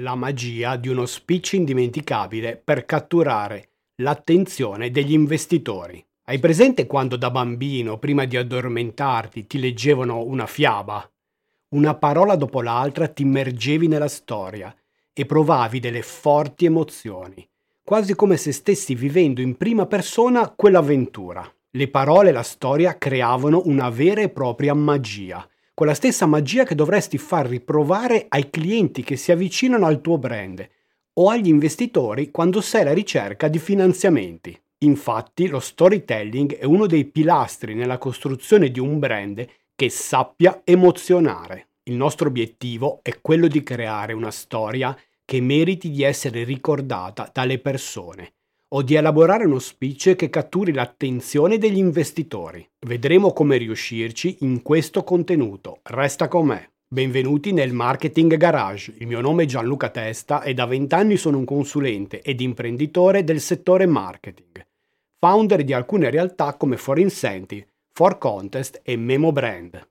la magia di uno speech indimenticabile per catturare l'attenzione degli investitori. Hai presente quando da bambino, prima di addormentarti, ti leggevano una fiaba? Una parola dopo l'altra ti immergevi nella storia e provavi delle forti emozioni, quasi come se stessi vivendo in prima persona quell'avventura. Le parole e la storia creavano una vera e propria magia quella stessa magia che dovresti far riprovare ai clienti che si avvicinano al tuo brand o agli investitori quando sei alla ricerca di finanziamenti. Infatti lo storytelling è uno dei pilastri nella costruzione di un brand che sappia emozionare. Il nostro obiettivo è quello di creare una storia che meriti di essere ricordata dalle persone o di elaborare uno speech che catturi l'attenzione degli investitori. Vedremo come riuscirci in questo contenuto. Resta con me. Benvenuti nel Marketing Garage. Il mio nome è Gianluca Testa e da vent'anni sono un consulente ed imprenditore del settore marketing. Founder di alcune realtà come For Incentive, For Contest e Memo Brand.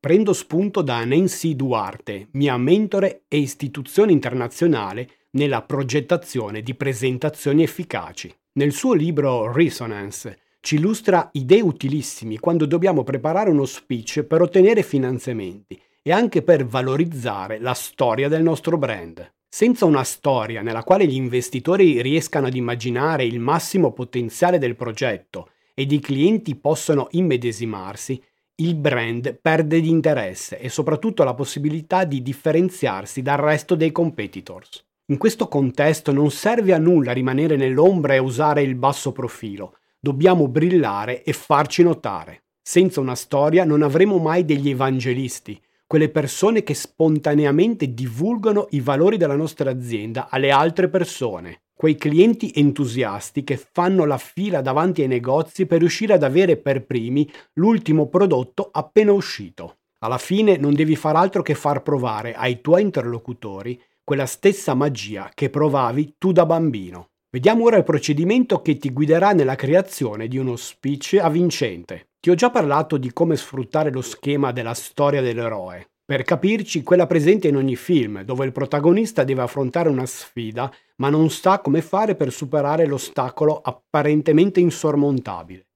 Prendo spunto da Nancy Duarte, mia mentore e istituzione internazionale nella progettazione di presentazioni efficaci. Nel suo libro Resonance ci illustra idee utilissime quando dobbiamo preparare uno speech per ottenere finanziamenti e anche per valorizzare la storia del nostro brand. Senza una storia nella quale gli investitori riescano ad immaginare il massimo potenziale del progetto ed i clienti possano immedesimarsi, il brand perde di interesse e soprattutto la possibilità di differenziarsi dal resto dei competitors. In questo contesto non serve a nulla rimanere nell'ombra e usare il basso profilo, dobbiamo brillare e farci notare. Senza una storia non avremo mai degli evangelisti, quelle persone che spontaneamente divulgano i valori della nostra azienda alle altre persone quei clienti entusiasti che fanno la fila davanti ai negozi per riuscire ad avere per primi l'ultimo prodotto appena uscito. Alla fine non devi far altro che far provare ai tuoi interlocutori quella stessa magia che provavi tu da bambino. Vediamo ora il procedimento che ti guiderà nella creazione di uno speech avvincente. Ti ho già parlato di come sfruttare lo schema della storia dell'eroe. Per capirci, quella presente in ogni film, dove il protagonista deve affrontare una sfida, ma non sa come fare per superare l'ostacolo apparentemente insormontabile.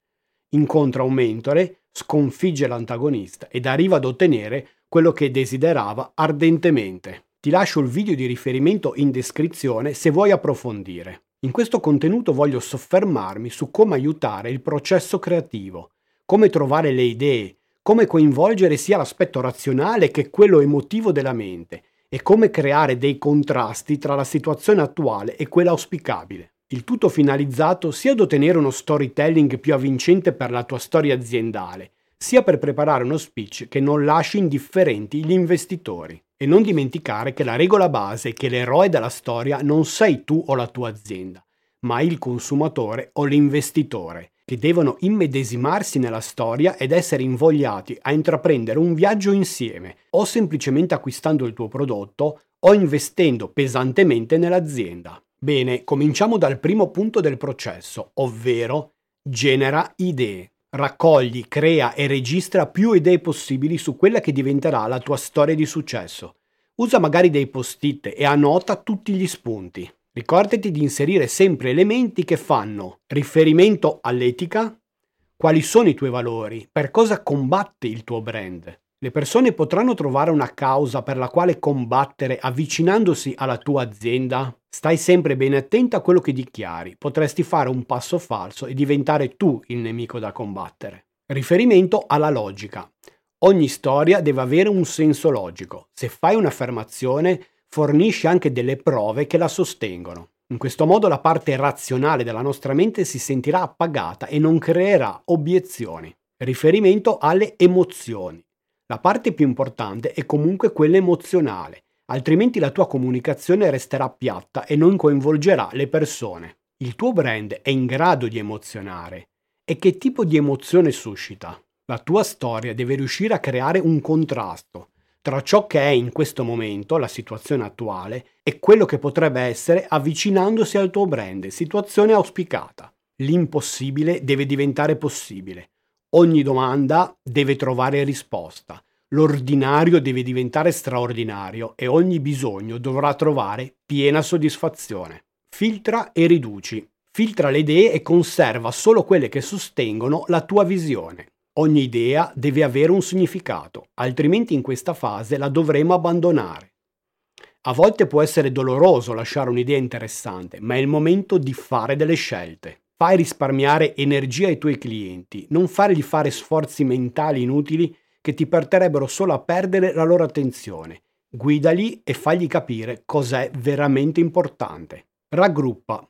Incontra un mentore, sconfigge l'antagonista ed arriva ad ottenere quello che desiderava ardentemente. Ti lascio il video di riferimento in descrizione se vuoi approfondire. In questo contenuto voglio soffermarmi su come aiutare il processo creativo, come trovare le idee, come coinvolgere sia l'aspetto razionale che quello emotivo della mente e come creare dei contrasti tra la situazione attuale e quella auspicabile. Il tutto finalizzato sia ad ottenere uno storytelling più avvincente per la tua storia aziendale, sia per preparare uno speech che non lasci indifferenti gli investitori. E non dimenticare che la regola base è che l'eroe della storia non sei tu o la tua azienda, ma il consumatore o l'investitore che devono immedesimarsi nella storia ed essere invogliati a intraprendere un viaggio insieme, o semplicemente acquistando il tuo prodotto o investendo pesantemente nell'azienda. Bene, cominciamo dal primo punto del processo, ovvero genera idee. Raccogli, crea e registra più idee possibili su quella che diventerà la tua storia di successo. Usa magari dei post-it e annota tutti gli spunti. Ricordati di inserire sempre elementi che fanno riferimento all'etica, quali sono i tuoi valori, per cosa combatti il tuo brand. Le persone potranno trovare una causa per la quale combattere avvicinandosi alla tua azienda? Stai sempre bene attento a quello che dichiari, potresti fare un passo falso e diventare tu il nemico da combattere. Riferimento alla logica. Ogni storia deve avere un senso logico. Se fai un'affermazione, fornisce anche delle prove che la sostengono. In questo modo la parte razionale della nostra mente si sentirà appagata e non creerà obiezioni. Riferimento alle emozioni. La parte più importante è comunque quella emozionale, altrimenti la tua comunicazione resterà piatta e non coinvolgerà le persone. Il tuo brand è in grado di emozionare. E che tipo di emozione suscita? La tua storia deve riuscire a creare un contrasto, tra ciò che è in questo momento, la situazione attuale, e quello che potrebbe essere avvicinandosi al tuo brand, situazione auspicata. L'impossibile deve diventare possibile. Ogni domanda deve trovare risposta. L'ordinario deve diventare straordinario e ogni bisogno dovrà trovare piena soddisfazione. Filtra e riduci. Filtra le idee e conserva solo quelle che sostengono la tua visione. Ogni idea deve avere un significato, altrimenti in questa fase la dovremo abbandonare. A volte può essere doloroso lasciare un'idea interessante, ma è il momento di fare delle scelte. Fai risparmiare energia ai tuoi clienti, non fargli fare sforzi mentali inutili che ti porterebbero solo a perdere la loro attenzione. Guidali e fagli capire cos'è veramente importante. Raggruppa.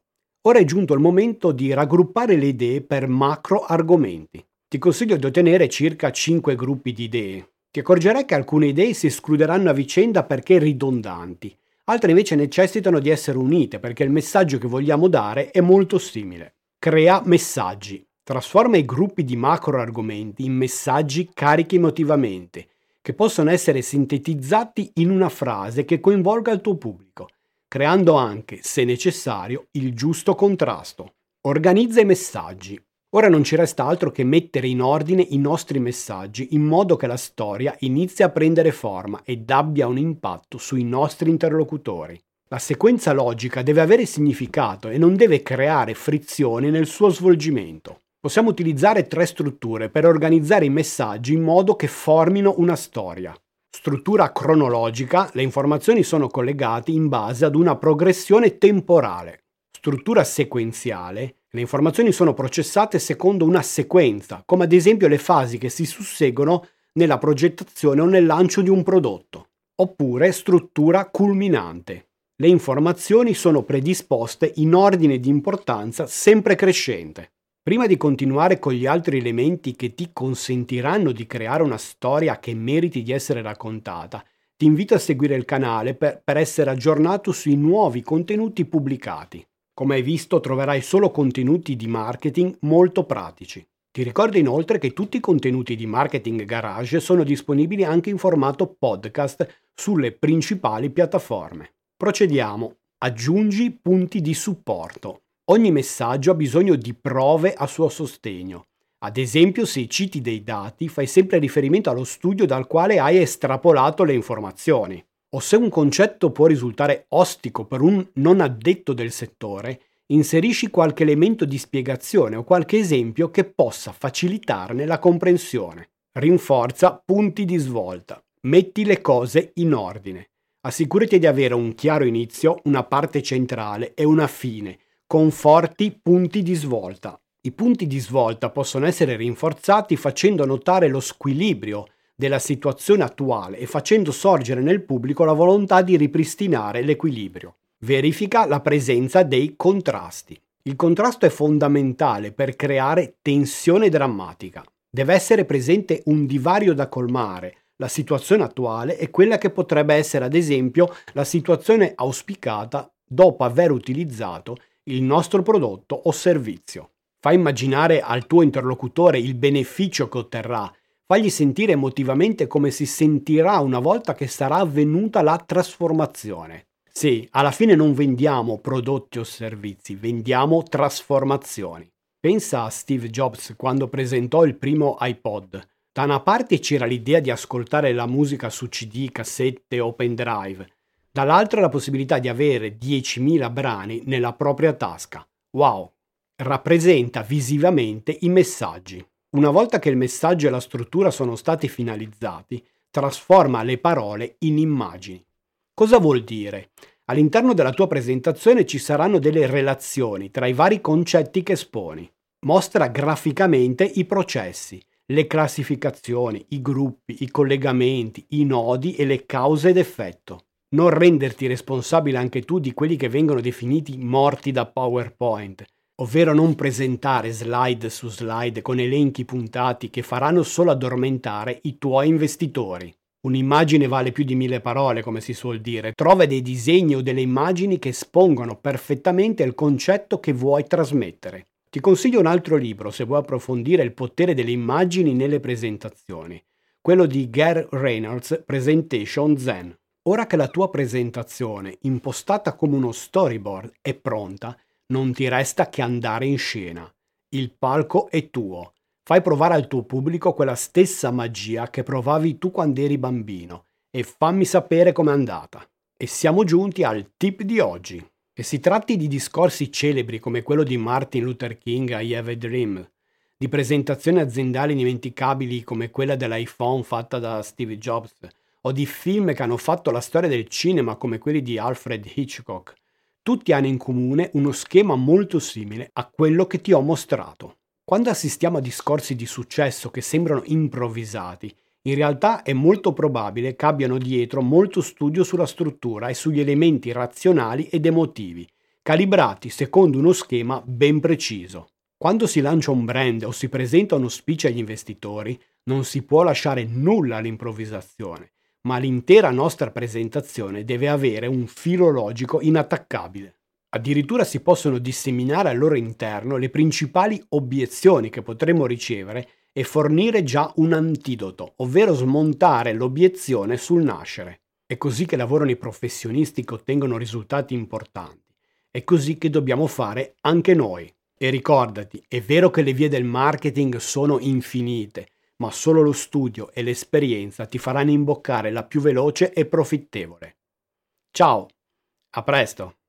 Ora è giunto il momento di raggruppare le idee per macro argomenti. Ti consiglio di ottenere circa 5 gruppi di idee. Ti accorgerai che alcune idee si escluderanno a vicenda perché ridondanti, altre invece necessitano di essere unite perché il messaggio che vogliamo dare è molto simile. Crea messaggi. Trasforma i gruppi di macro argomenti in messaggi carichi emotivamente, che possono essere sintetizzati in una frase che coinvolga il tuo pubblico, creando anche, se necessario, il giusto contrasto. Organizza i messaggi. Ora non ci resta altro che mettere in ordine i nostri messaggi in modo che la storia inizi a prendere forma ed abbia un impatto sui nostri interlocutori. La sequenza logica deve avere significato e non deve creare frizioni nel suo svolgimento. Possiamo utilizzare tre strutture per organizzare i messaggi in modo che formino una storia. Struttura cronologica, le informazioni sono collegate in base ad una progressione temporale. Struttura sequenziale, le informazioni sono processate secondo una sequenza, come ad esempio le fasi che si susseguono nella progettazione o nel lancio di un prodotto. Oppure struttura culminante. Le informazioni sono predisposte in ordine di importanza sempre crescente. Prima di continuare con gli altri elementi che ti consentiranno di creare una storia che meriti di essere raccontata, ti invito a seguire il canale per, per essere aggiornato sui nuovi contenuti pubblicati. Come hai visto troverai solo contenuti di marketing molto pratici. Ti ricordo inoltre che tutti i contenuti di Marketing Garage sono disponibili anche in formato podcast sulle principali piattaforme. Procediamo. Aggiungi punti di supporto. Ogni messaggio ha bisogno di prove a suo sostegno. Ad esempio, se citi dei dati, fai sempre riferimento allo studio dal quale hai estrapolato le informazioni. O se un concetto può risultare ostico per un non addetto del settore, inserisci qualche elemento di spiegazione o qualche esempio che possa facilitarne la comprensione. Rinforza punti di svolta. Metti le cose in ordine. Assicurati di avere un chiaro inizio, una parte centrale e una fine, con forti punti di svolta. I punti di svolta possono essere rinforzati facendo notare lo squilibrio della situazione attuale e facendo sorgere nel pubblico la volontà di ripristinare l'equilibrio. Verifica la presenza dei contrasti. Il contrasto è fondamentale per creare tensione drammatica. Deve essere presente un divario da colmare la situazione attuale e quella che potrebbe essere ad esempio la situazione auspicata dopo aver utilizzato il nostro prodotto o servizio. Fa immaginare al tuo interlocutore il beneficio che otterrà, fagli sentire emotivamente come si sentirà una volta che sarà avvenuta la trasformazione. Sì, alla fine non vendiamo prodotti o servizi, vendiamo trasformazioni. Pensa a Steve Jobs quando presentò il primo iPod da una parte c'era l'idea di ascoltare la musica su CD, cassette o pendrive, dall'altra la possibilità di avere 10.000 brani nella propria tasca. Wow! Rappresenta visivamente i messaggi. Una volta che il messaggio e la struttura sono stati finalizzati, trasforma le parole in immagini. Cosa vuol dire? All'interno della tua presentazione ci saranno delle relazioni tra i vari concetti che esponi. Mostra graficamente i processi, le classificazioni, i gruppi, i collegamenti, i nodi e le cause d'effetto. Non renderti responsabile anche tu di quelli che vengono definiti morti da PowerPoint, ovvero non presentare slide su slide con elenchi puntati che faranno solo addormentare i tuoi investitori. Un'immagine vale più di mille parole, come si suol dire. Trova dei disegni o delle immagini che espongono perfettamente il concetto che vuoi trasmettere. Ti consiglio un altro libro se vuoi approfondire il potere delle immagini nelle presentazioni, quello di Gary Reynolds Presentation Zen. Ora che la tua presentazione, impostata come uno storyboard, è pronta, non ti resta che andare in scena. Il palco è tuo. Fai provare al tuo pubblico quella stessa magia che provavi tu quando eri bambino e fammi sapere com'è andata. E siamo giunti al tip di oggi. Che si tratti di discorsi celebri come quello di Martin Luther King a I Have a Dream, di presentazioni aziendali indimenticabili come quella dell'iPhone fatta da Steve Jobs, o di film che hanno fatto la storia del cinema come quelli di Alfred Hitchcock, tutti hanno in comune uno schema molto simile a quello che ti ho mostrato. Quando assistiamo a discorsi di successo che sembrano improvvisati, in realtà è molto probabile che abbiano dietro molto studio sulla struttura e sugli elementi razionali ed emotivi, calibrati secondo uno schema ben preciso. Quando si lancia un brand o si presenta uno speech agli investitori, non si può lasciare nulla all'improvvisazione, ma l'intera nostra presentazione deve avere un filo logico inattaccabile. Addirittura si possono disseminare al loro interno le principali obiezioni che potremmo ricevere e fornire già un antidoto, ovvero smontare l'obiezione sul nascere. È così che lavorano i professionisti che ottengono risultati importanti. È così che dobbiamo fare anche noi. E ricordati, è vero che le vie del marketing sono infinite, ma solo lo studio e l'esperienza ti faranno imboccare la più veloce e profittevole. Ciao, a presto!